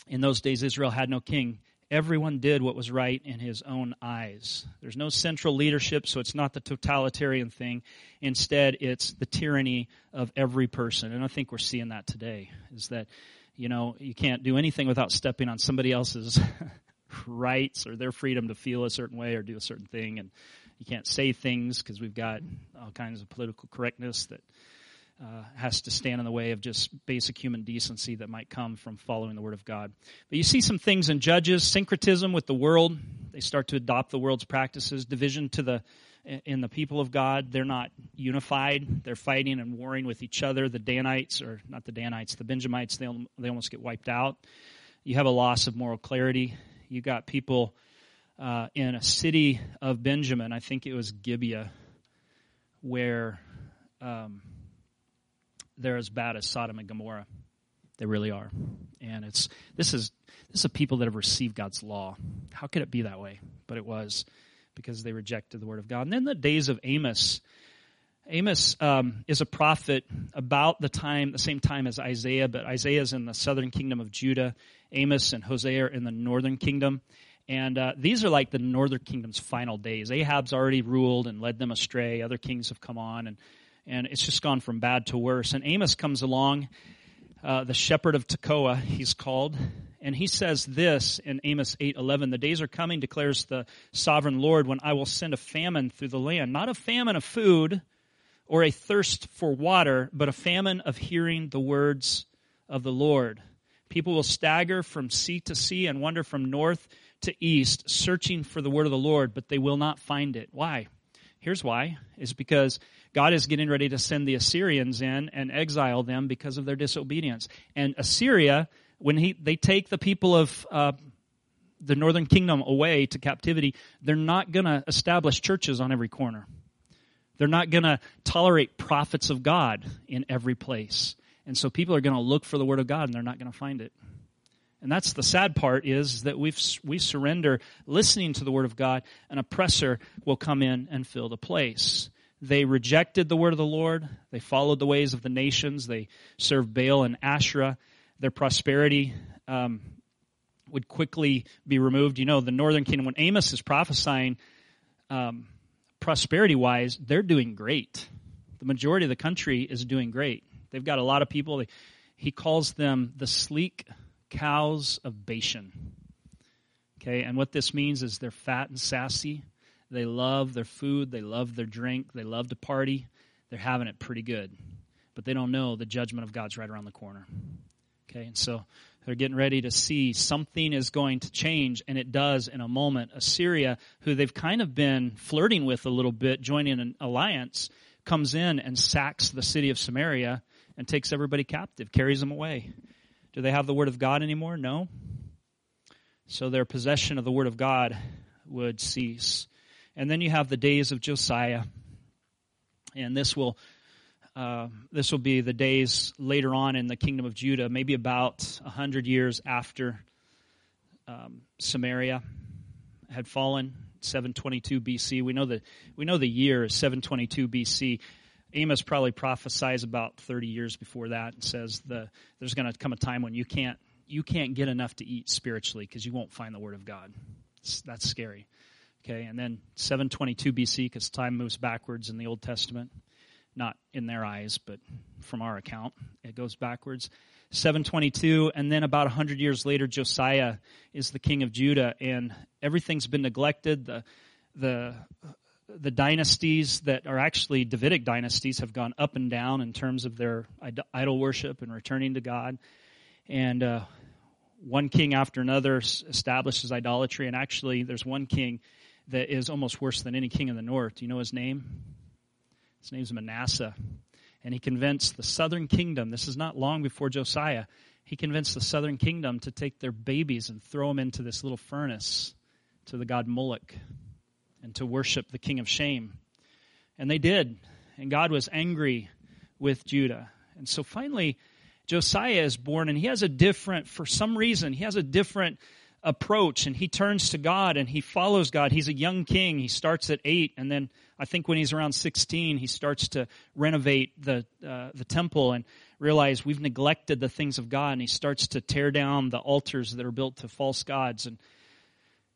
In those days, Israel had no king everyone did what was right in his own eyes. There's no central leadership, so it's not the totalitarian thing. Instead, it's the tyranny of every person. And I think we're seeing that today is that, you know, you can't do anything without stepping on somebody else's rights or their freedom to feel a certain way or do a certain thing. And you can't say things because we've got all kinds of political correctness that uh, has to stand in the way of just basic human decency that might come from following the Word of God. But you see some things in Judges syncretism with the world. They start to adopt the world's practices, division to the in the people of God. They're not unified. They're fighting and warring with each other. The Danites, or not the Danites, the Benjamites, they, they almost get wiped out. You have a loss of moral clarity. You got people uh, in a city of Benjamin, I think it was Gibeah, where. Um, they're as bad as Sodom and Gomorrah. They really are. And it's this is this is people that have received God's law. How could it be that way? But it was because they rejected the word of God. And then the days of Amos. Amos um, is a prophet about the time, the same time as Isaiah, but Isaiah is in the southern kingdom of Judah. Amos and Hosea are in the northern kingdom. And uh, these are like the northern kingdom's final days. Ahab's already ruled and led them astray. Other kings have come on, and and it's just gone from bad to worse. And Amos comes along, uh, the shepherd of Tekoa, he's called, and he says this in Amos 8:11, "The days are coming," declares the sovereign Lord, "when I will send a famine through the land, not a famine of food or a thirst for water, but a famine of hearing the words of the Lord. People will stagger from sea to sea and wander from north to east, searching for the word of the Lord, but they will not find it. Why? Here's why: is because God is getting ready to send the Assyrians in and exile them because of their disobedience. And Assyria, when he, they take the people of uh, the northern kingdom away to captivity, they're not going to establish churches on every corner. They're not going to tolerate prophets of God in every place. And so people are going to look for the word of God and they're not going to find it. And that's the sad part is that we we surrender listening to the word of God, an oppressor will come in and fill the place. They rejected the word of the Lord. They followed the ways of the nations. They served Baal and Asherah. Their prosperity um, would quickly be removed. You know, the northern kingdom, when Amos is prophesying um, prosperity wise, they're doing great. The majority of the country is doing great. They've got a lot of people. He calls them the sleek cows of Bashan. Okay, and what this means is they're fat and sassy. They love their food, they love their drink, they love to party. They're having it pretty good. But they don't know the judgment of God's right around the corner. Okay, and so they're getting ready to see something is going to change, and it does in a moment. Assyria, who they've kind of been flirting with a little bit, joining an alliance, comes in and sacks the city of Samaria and takes everybody captive, carries them away. Do they have the Word of God anymore? No. So their possession of the Word of God would cease. And then you have the days of Josiah. And this will uh, this will be the days later on in the kingdom of Judah, maybe about a hundred years after um, Samaria had fallen, 722 BC. We know that we know the year is 722 BC. Amos probably prophesies about 30 years before that and says the, there's going to come a time when you can't you can't get enough to eat spiritually because you won't find the Word of God. It's, that's scary. Okay, and then 722 BC because time moves backwards in the Old Testament, not in their eyes, but from our account, it goes backwards. 722, and then about 100 years later, Josiah is the king of Judah, and everything's been neglected. The the the dynasties that are actually Davidic dynasties have gone up and down in terms of their idol worship and returning to God. And uh, one king after another establishes idolatry. And actually, there's one king that is almost worse than any king in the north. Do you know his name? His name's Manasseh. And he convinced the southern kingdom, this is not long before Josiah, he convinced the southern kingdom to take their babies and throw them into this little furnace to the god Moloch and to worship the king of shame. And they did. And God was angry with Judah. And so finally, Josiah is born, and he has a different, for some reason, he has a different approach, and he turns to God and he follows God. He's a young king. He starts at eight, and then I think when he's around 16, he starts to renovate the, uh, the temple and realize we've neglected the things of God, and he starts to tear down the altars that are built to false gods. And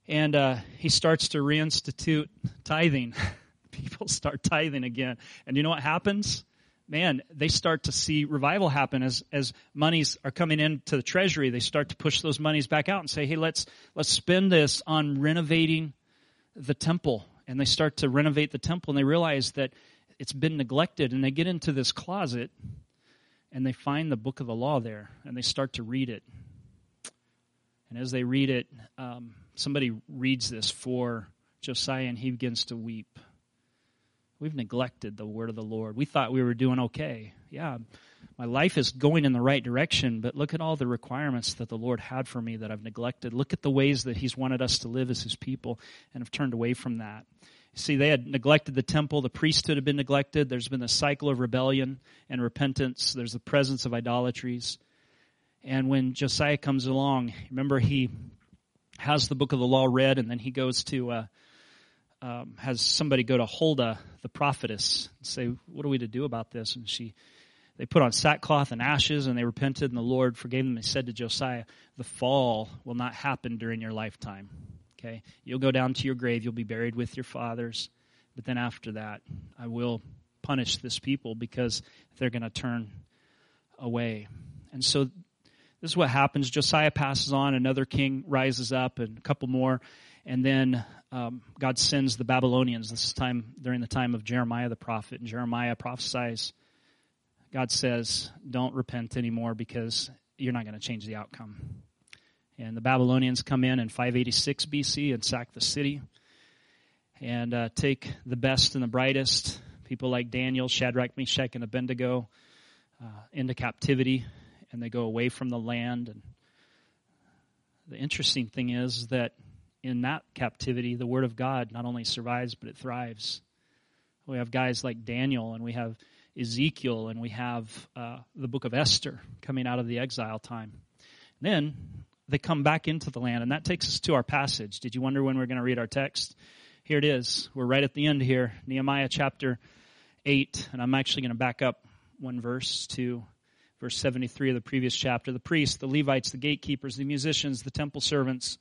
and uh, he starts to reinstitute tithing. People start tithing again. And you know what happens? Man, they start to see revival happen as, as monies are coming into the treasury. They start to push those monies back out and say, hey, let's, let's spend this on renovating the temple. And they start to renovate the temple and they realize that it's been neglected. And they get into this closet and they find the book of the law there and they start to read it. And as they read it, um, somebody reads this for Josiah and he begins to weep. We've neglected the word of the Lord. We thought we were doing okay. Yeah, my life is going in the right direction, but look at all the requirements that the Lord had for me that I've neglected. Look at the ways that He's wanted us to live as His people and have turned away from that. See, they had neglected the temple. The priesthood had been neglected. There's been a cycle of rebellion and repentance. There's the presence of idolatries. And when Josiah comes along, remember he has the book of the law read, and then he goes to uh, um, has somebody go to Huldah, the prophetess, and say, "What are we to do about this?" And she, they put on sackcloth and ashes, and they repented, and the Lord forgave them. He said to Josiah, "The fall will not happen during your lifetime. Okay, you'll go down to your grave, you'll be buried with your fathers, but then after that, I will punish this people because they're going to turn away." And so this is what happens. Josiah passes on, another king rises up, and a couple more. And then um, God sends the Babylonians. This is time during the time of Jeremiah the prophet. And Jeremiah prophesies. God says, Don't repent anymore because you're not going to change the outcome. And the Babylonians come in in 586 BC and sack the city and uh, take the best and the brightest, people like Daniel, Shadrach, Meshach, and Abednego, uh, into captivity and they go away from the land. And the interesting thing is that in that captivity, the Word of God not only survives, but it thrives. We have guys like Daniel, and we have Ezekiel, and we have uh, the book of Esther coming out of the exile time. And then they come back into the land, and that takes us to our passage. Did you wonder when we're going to read our text? Here it is. We're right at the end here, Nehemiah chapter 8, and I'm actually going to back up one verse to verse 73 of the previous chapter. The priests, the Levites, the gatekeepers, the musicians, the temple servants,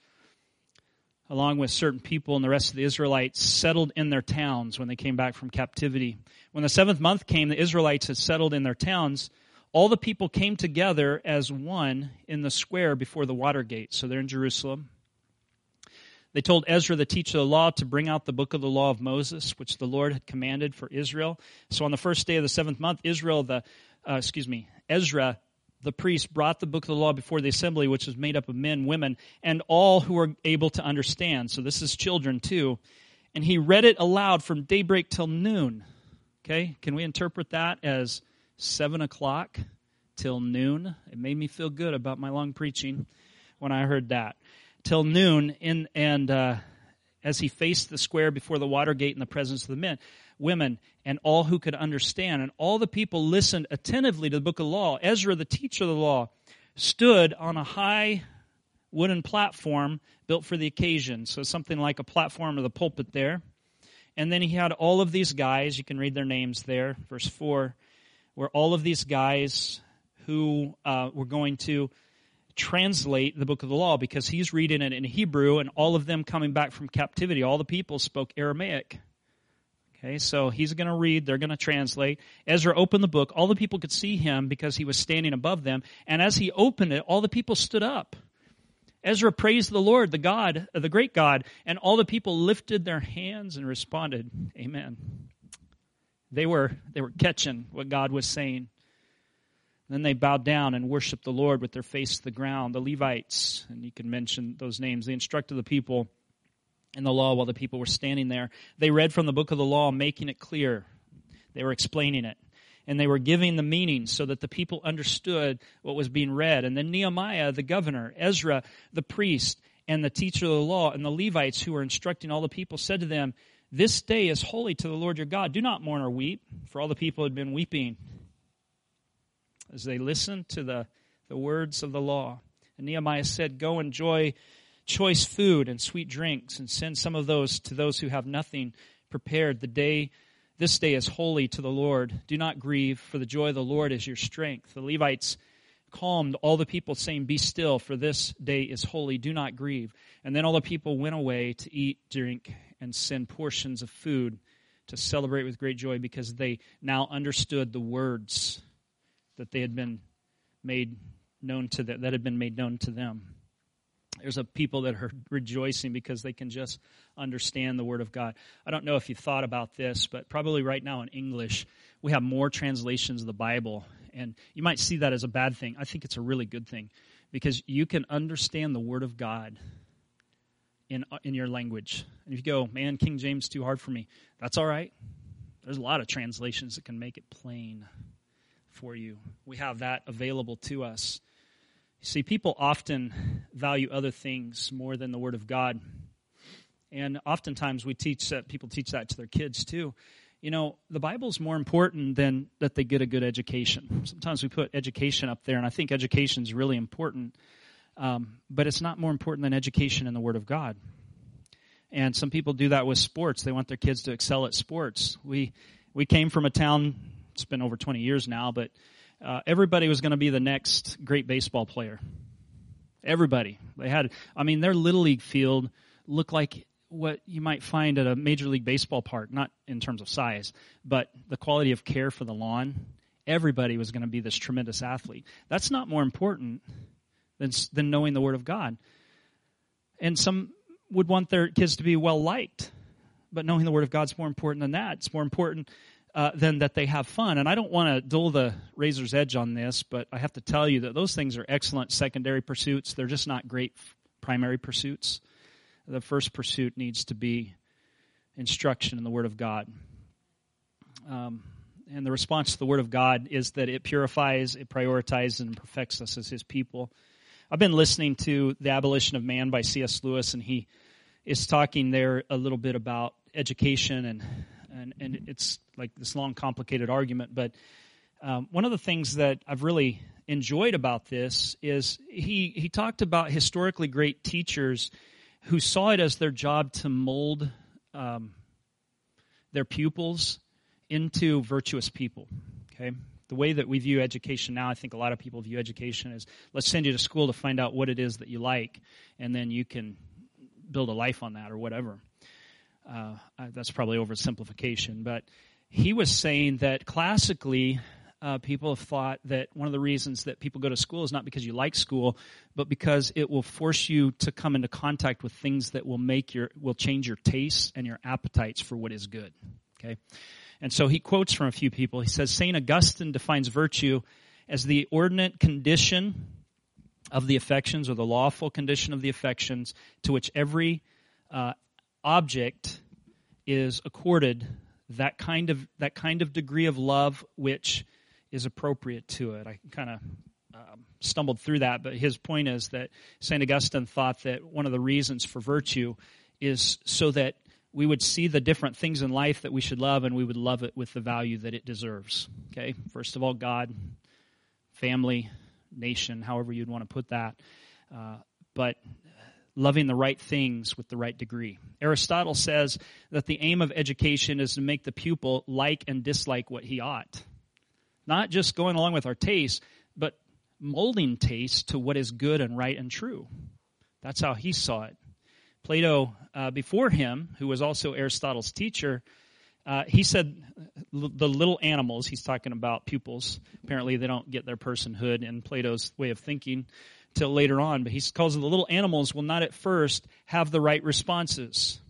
along with certain people and the rest of the Israelites, settled in their towns when they came back from captivity. When the seventh month came, the Israelites had settled in their towns. All the people came together as one in the square before the water gate. So they're in Jerusalem. They told Ezra, the teacher of the law, to bring out the book of the law of Moses, which the Lord had commanded for Israel. So on the first day of the seventh month, Israel, the uh, excuse me, Ezra, the priest, brought the book of the law before the assembly, which was made up of men, women, and all who were able to understand. So this is children too. And he read it aloud from daybreak till noon. Okay, can we interpret that as seven o'clock till noon? It made me feel good about my long preaching when I heard that. Till noon, in, and uh, as he faced the square before the water gate in the presence of the men women, and all who could understand. And all the people listened attentively to the book of the law. Ezra, the teacher of the law, stood on a high wooden platform built for the occasion. So something like a platform or the pulpit there. And then he had all of these guys, you can read their names there, verse 4, where all of these guys who uh, were going to translate the book of the law because he's reading it in Hebrew and all of them coming back from captivity, all the people spoke Aramaic. Okay, so he's going to read, they're going to translate. Ezra opened the book. All the people could see him because he was standing above them. And as he opened it, all the people stood up. Ezra praised the Lord, the God, uh, the great God, and all the people lifted their hands and responded, Amen. They were, they were catching what God was saying. Then they bowed down and worshiped the Lord with their face to the ground. The Levites, and you can mention those names, they instructed the people in the law while the people were standing there. They read from the book of the law, making it clear. They were explaining it. And they were giving the meaning so that the people understood what was being read. And then Nehemiah, the governor, Ezra, the priest, and the teacher of the law, and the Levites who were instructing all the people said to them, This day is holy to the Lord your God. Do not mourn or weep, for all the people had been weeping as they listened to the, the words of the law. And Nehemiah said, Go enjoy choice food and sweet drinks, and send some of those to those who have nothing prepared. The day, this day is holy to the Lord. Do not grieve, for the joy of the Lord is your strength. The Levites calmed all the people, saying, Be still, for this day is holy. Do not grieve. And then all the people went away to eat, drink, and send portions of food to celebrate with great joy because they now understood the words that they had been made known to them, that had been made known to them. There's a people that are rejoicing because they can just understand the Word of God. I don't know if you've thought about this, but probably right now in English, we have more translations of the Bible. And you might see that as a bad thing. I think it's a really good thing because you can understand the Word of God in, uh, in your language. And if you go, man, King James too hard for me, that's all right. There's a lot of translations that can make it plain for you. We have that available to us. See, people often value other things more than the Word of God. And oftentimes we teach that, people teach that to their kids too. You know, the Bible's more important than that they get a good education. Sometimes we put education up there, and I think education is really important. Um, but it's not more important than education in the Word of God. And some people do that with sports. They want their kids to excel at sports. We we came from a town it's been over 20 years now, but uh, everybody was going to be the next great baseball player. Everybody. They had, I mean, their little league field looked like what you might find at a major league baseball park, not in terms of size, but the quality of care for the lawn. Everybody was going to be this tremendous athlete. That's not more important than, than knowing the Word of God. And some would want their kids to be well liked, but knowing the Word of God's more important than that. It's more important uh, than that they have fun. And I don't want to dull the razor's edge on this, but I have to tell you that those things are excellent secondary pursuits. They're just not great primary pursuits. The first pursuit needs to be instruction in the Word of God. Um, and the response to the Word of God is that it purifies, it prioritizes, and perfects us as His people. I've been listening to The Abolition of Man by C.S. Lewis, and he is talking there a little bit about education and and and it's like this long, complicated argument. But um, one of the things that I've really enjoyed about this is he he talked about historically great teachers who saw it as their job to mold um, their pupils into virtuous people. Okay, the way that we view education now, I think a lot of people view education is let's send you to school to find out what it is that you like, and then you can build a life on that or whatever. Uh, that's probably oversimplification, but he was saying that classically, uh, people have thought that one of the reasons that people go to school is not because you like school, but because it will force you to come into contact with things that will make your will change your tastes and your appetites for what is good. Okay, and so he quotes from a few people. He says Saint Augustine defines virtue as the ordinate condition of the affections or the lawful condition of the affections to which every uh, object is accorded that kind of that kind of degree of love which is appropriate to it. I kind of um, stumbled through that, but his point is that Saint Augustine thought that one of the reasons for virtue is so that we would see the different things in life that we should love, and we would love it with the value that it deserves. Okay, first of all, God, family, nation, however you'd want to put that. Uh, but loving the right things with the right degree. Aristotle says that the aim of education is to make the pupil like and dislike what he ought. Not just going along with our taste, but molding taste to what is good and right and true. That's how he saw it. Plato, uh, before him, who was also Aristotle's teacher, uh, he said the little animals, he's talking about pupils. Apparently, they don't get their personhood in Plato's way of thinking till later on, but he calls the little animals will not at first have the right responses.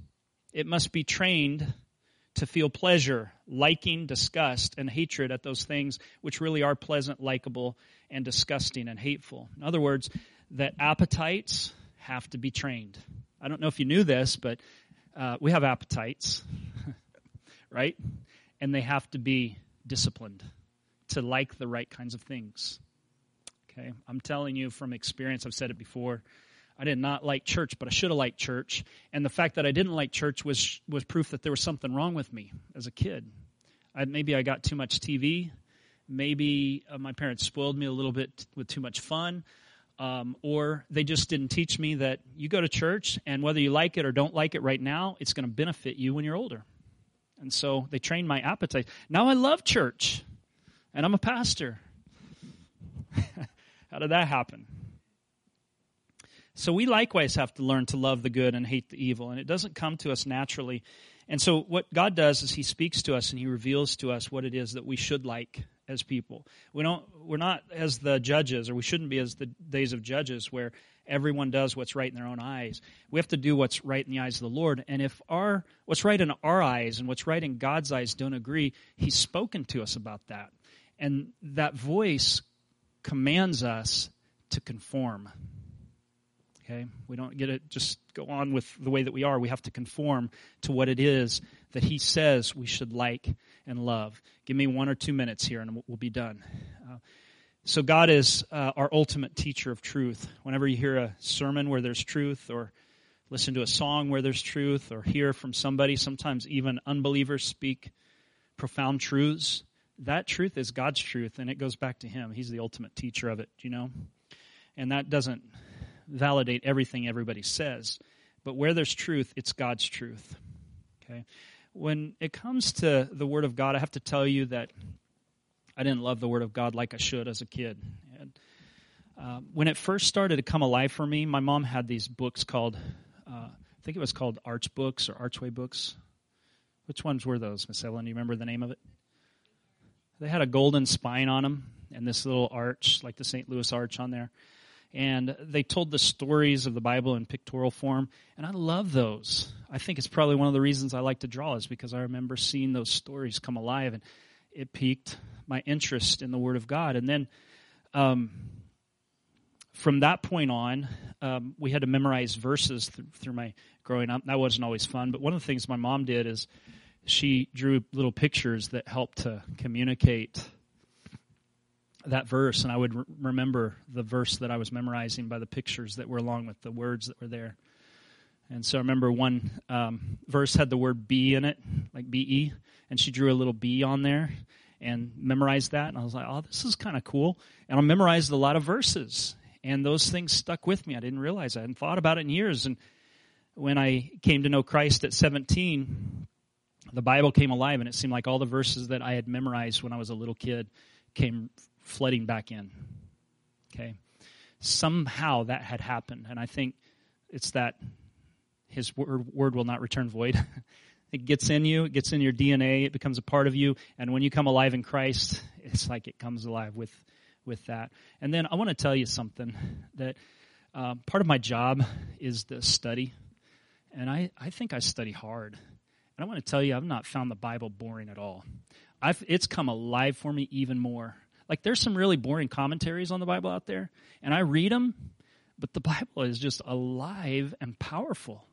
It must be trained to feel pleasure, liking, disgust, and hatred at those things which really are pleasant, likable, and disgusting and hateful. In other words, that appetites have to be trained. I don't know if you knew this, but uh, we have appetites, right? And they have to be disciplined to like the right kinds of things. Okay, I'm telling you from experience, I've said it before. I did not like church, but I should have liked church. And the fact that I didn't like church was was proof that there was something wrong with me as a kid. I, maybe I got too much TV. Maybe uh, my parents spoiled me a little bit with too much fun. Um, or they just didn't teach me that you go to church and whether you like it or don't like it right now, it's going to benefit you when you're older. And so they trained my appetite. Now I love church and I'm a pastor. How did that happen? So we likewise have to learn to love the good and hate the evil, and it doesn't come to us naturally. And so what God does is He speaks to us and He reveals to us what it is that we should like as people. We don't we're not as the judges, or we shouldn't be as the days of judges where everyone does what's right in their own eyes. We have to do what's right in the eyes of the Lord. And if our what's right in our eyes and what's right in God's eyes don't agree, He's spoken to us about that. And that voice commands us to conform. Okay? We don't get to just go on with the way that we are. We have to conform to what it is that He says we should like and love. Give me one or two minutes here and we'll be done. Uh, so, God is uh, our ultimate teacher of truth. Whenever you hear a sermon where there's truth, or listen to a song where there's truth, or hear from somebody, sometimes even unbelievers speak profound truths, that truth is God's truth, and it goes back to Him. He's the ultimate teacher of it, you know? And that doesn't validate everything everybody says. But where there's truth, it's God's truth. Okay? When it comes to the Word of God, I have to tell you that I didn't love the Word of God like I should as a kid. And, uh, when it first started to come alive for me, my mom had these books called, uh, I think it was called Arch Books or Archway Books. Which ones were those, Miss Evelyn? Do you remember the name of it? They had a golden spine on them and this little arch, like the St. Louis Arch on there. And they told the stories of the Bible in pictorial form. And I love those. I think it's probably one of the reasons I like to draw is because I remember seeing those stories come alive and it piqued my interest in the Word of God. And then um, from that point on, um, we had to memorize verses th- through my growing up. That wasn't always fun, but one of the things my mom did is she drew little pictures that helped to communicate that verse, and I would re- remember the verse that I was memorizing by the pictures that were along with the words that were there. And so I remember one um, verse had the word "be" in it, like "be," and she drew a little "b" on there and memorized that. And I was like, "Oh, this is kind of cool." And I memorized a lot of verses, and those things stuck with me. I didn't realize I hadn't thought about it in years. And when I came to know Christ at 17, the Bible came alive, and it seemed like all the verses that I had memorized when I was a little kid came flooding back in. Okay? Somehow that had happened, and I think it's that His word, will not return void. it gets in you, it gets in your DNA, it becomes a part of you, and when you come alive in Christ, it's like it comes alive with, with that. And then I want to tell you something that uh, part of my job is the study, and I, I think I study hard. And I want to tell you, I've not found the Bible boring at all. I've, it's come alive for me even more. Like, there's some really boring commentaries on the Bible out there, and I read them, but the Bible is just alive and powerful.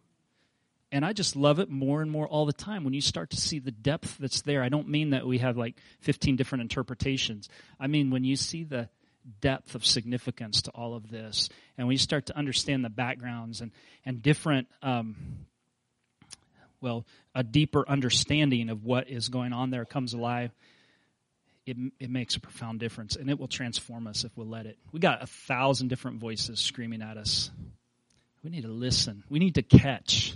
And I just love it more and more all the time when you start to see the depth that's there. I don't mean that we have like 15 different interpretations. I mean, when you see the depth of significance to all of this, and when you start to understand the backgrounds and, and different um, well, a deeper understanding of what is going on there comes alive, it, it makes a profound difference and it will transform us if we'll let it. We got a thousand different voices screaming at us. We need to listen. We need to catch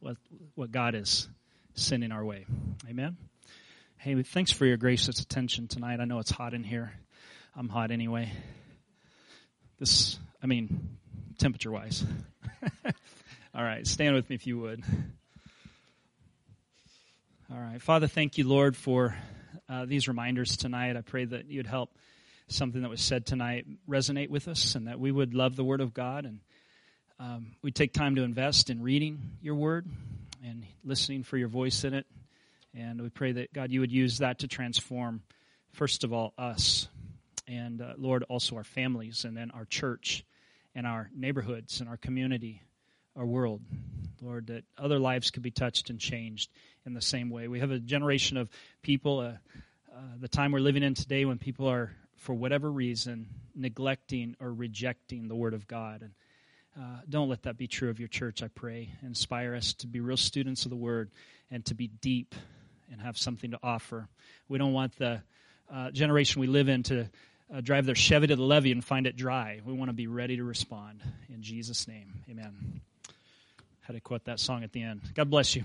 what, what God is sending our way. Amen. Hey, thanks for your gracious attention tonight. I know it's hot in here. I'm hot anyway. This, I mean, temperature wise. All right, stand with me if you would. All right. Father, thank you, Lord, for uh, these reminders tonight. I pray that you'd help something that was said tonight resonate with us and that we would love the Word of God and um, we take time to invest in reading your Word and listening for your voice in it. And we pray that, God, you would use that to transform, first of all, us and, uh, Lord, also our families and then our church and our neighborhoods and our community, our world. Lord, that other lives could be touched and changed in the same way. We have a generation of people, uh, uh, the time we're living in today, when people are, for whatever reason, neglecting or rejecting the Word of God. And uh, don't let that be true of your church, I pray. Inspire us to be real students of the Word and to be deep and have something to offer. We don't want the uh, generation we live in to uh, drive their Chevy to the levee and find it dry. We want to be ready to respond. In Jesus' name, amen. Had to quote that song at the end. God bless you.